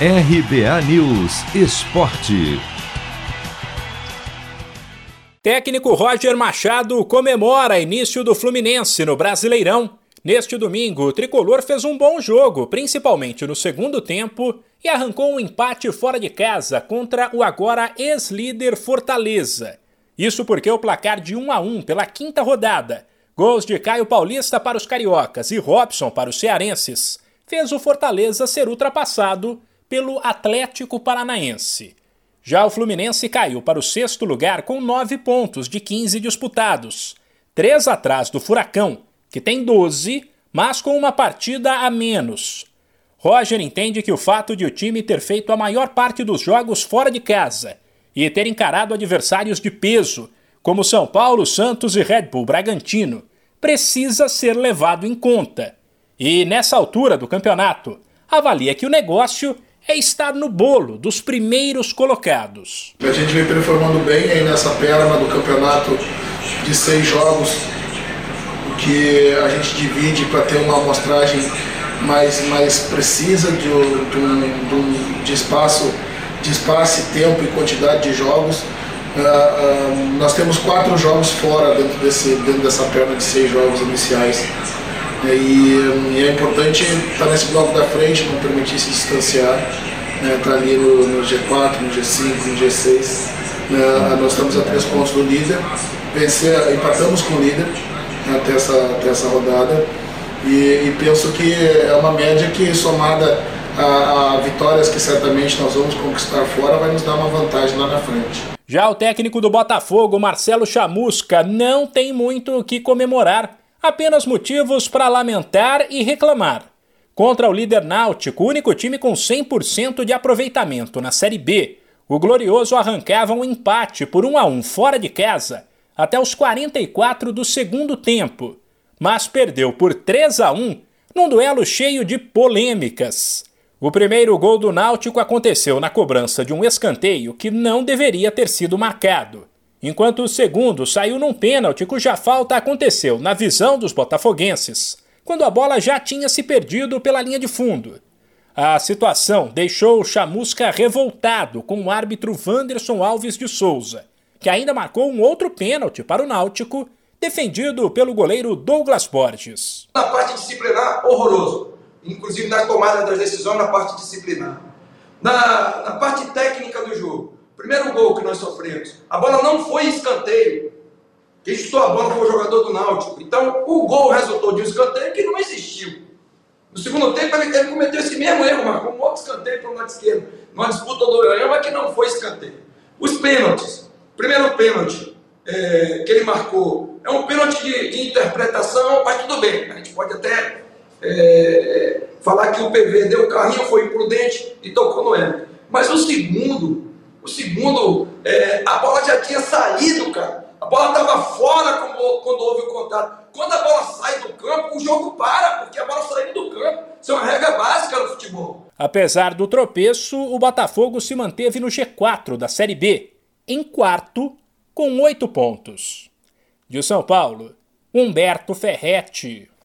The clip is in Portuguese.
RBA News Esporte. Técnico Roger Machado comemora início do Fluminense no Brasileirão. Neste domingo, o tricolor fez um bom jogo, principalmente no segundo tempo, e arrancou um empate fora de casa contra o agora ex-líder Fortaleza. Isso porque o placar de 1 a 1 pela quinta rodada, gols de Caio Paulista para os cariocas e Robson para os cearenses, fez o Fortaleza ser ultrapassado pelo Atlético Paranaense. Já o Fluminense caiu para o sexto lugar com nove pontos de 15 disputados, três atrás do Furacão, que tem 12, mas com uma partida a menos. Roger entende que o fato de o time ter feito a maior parte dos jogos fora de casa e ter encarado adversários de peso, como São Paulo, Santos e Red Bull Bragantino, precisa ser levado em conta. E nessa altura do campeonato, avalia que o negócio é estar no bolo dos primeiros colocados. A gente vem performando bem aí nessa perna do campeonato de seis jogos, que a gente divide para ter uma amostragem mais, mais precisa de, de, de, espaço, de espaço, tempo e quantidade de jogos. Uh, uh, nós temos quatro jogos fora dentro, desse, dentro dessa perna de seis jogos iniciais. E, e, é importante estar nesse bloco da frente, não permitir se distanciar, né, estar ali no, no, G4, no G5, no G6. Né, nós estamos a três pontos do líder, vencer, empatamos com o líder né, até, essa, até essa rodada. E, e, penso que é uma média que, somada a, a vitórias que certamente nós vamos conquistar fora, vai nos dar uma vantagem lá na frente. Já o técnico do Botafogo, Marcelo Chamusca, não tem muito o que comemorar apenas motivos para lamentar e reclamar. Contra o líder náutico, único time com 100% de aproveitamento na Série B, o Glorioso arrancava um empate por 1 a 1 fora de casa até os 44 do segundo tempo, mas perdeu por 3 a 1 num duelo cheio de polêmicas. O primeiro gol do Náutico aconteceu na cobrança de um escanteio que não deveria ter sido marcado enquanto o segundo saiu num pênalti cuja falta aconteceu na visão dos botafoguenses, quando a bola já tinha se perdido pela linha de fundo. A situação deixou o Chamusca revoltado com o árbitro Wanderson Alves de Souza, que ainda marcou um outro pênalti para o Náutico, defendido pelo goleiro Douglas Borges. Na parte disciplinar, horroroso. Inclusive na tomada das decisões na parte disciplinar. Na, na parte técnica do jogo, Primeiro gol que nós sofremos. A bola não foi escanteio. Quem chutou a bola foi o jogador do Náutico. Então, o gol resultou de um escanteio que não existiu. No segundo tempo, ele, ele cometeu esse mesmo erro, marcou um outro escanteio para o lado esquerdo. Numa disputa do Oiama que não foi escanteio. Os pênaltis. Primeiro pênalti é, que ele marcou é um pênalti de, de, interpretação, mas tudo bem. A gente pode até é, falar que o PV deu o carrinho, foi imprudente e tocou no Everton. Mas o segundo o segundo, é, a bola já tinha saído, cara. A bola estava fora quando, quando, houve o contato. Quando a bola sai do campo, o jogo para, porque a bola saiu do campo. Isso é uma regra básica no futebol. Apesar do tropeço, o Botafogo se manteve no G4 da Série B, em quarto, com oito pontos. De São Paulo, Humberto Ferretti.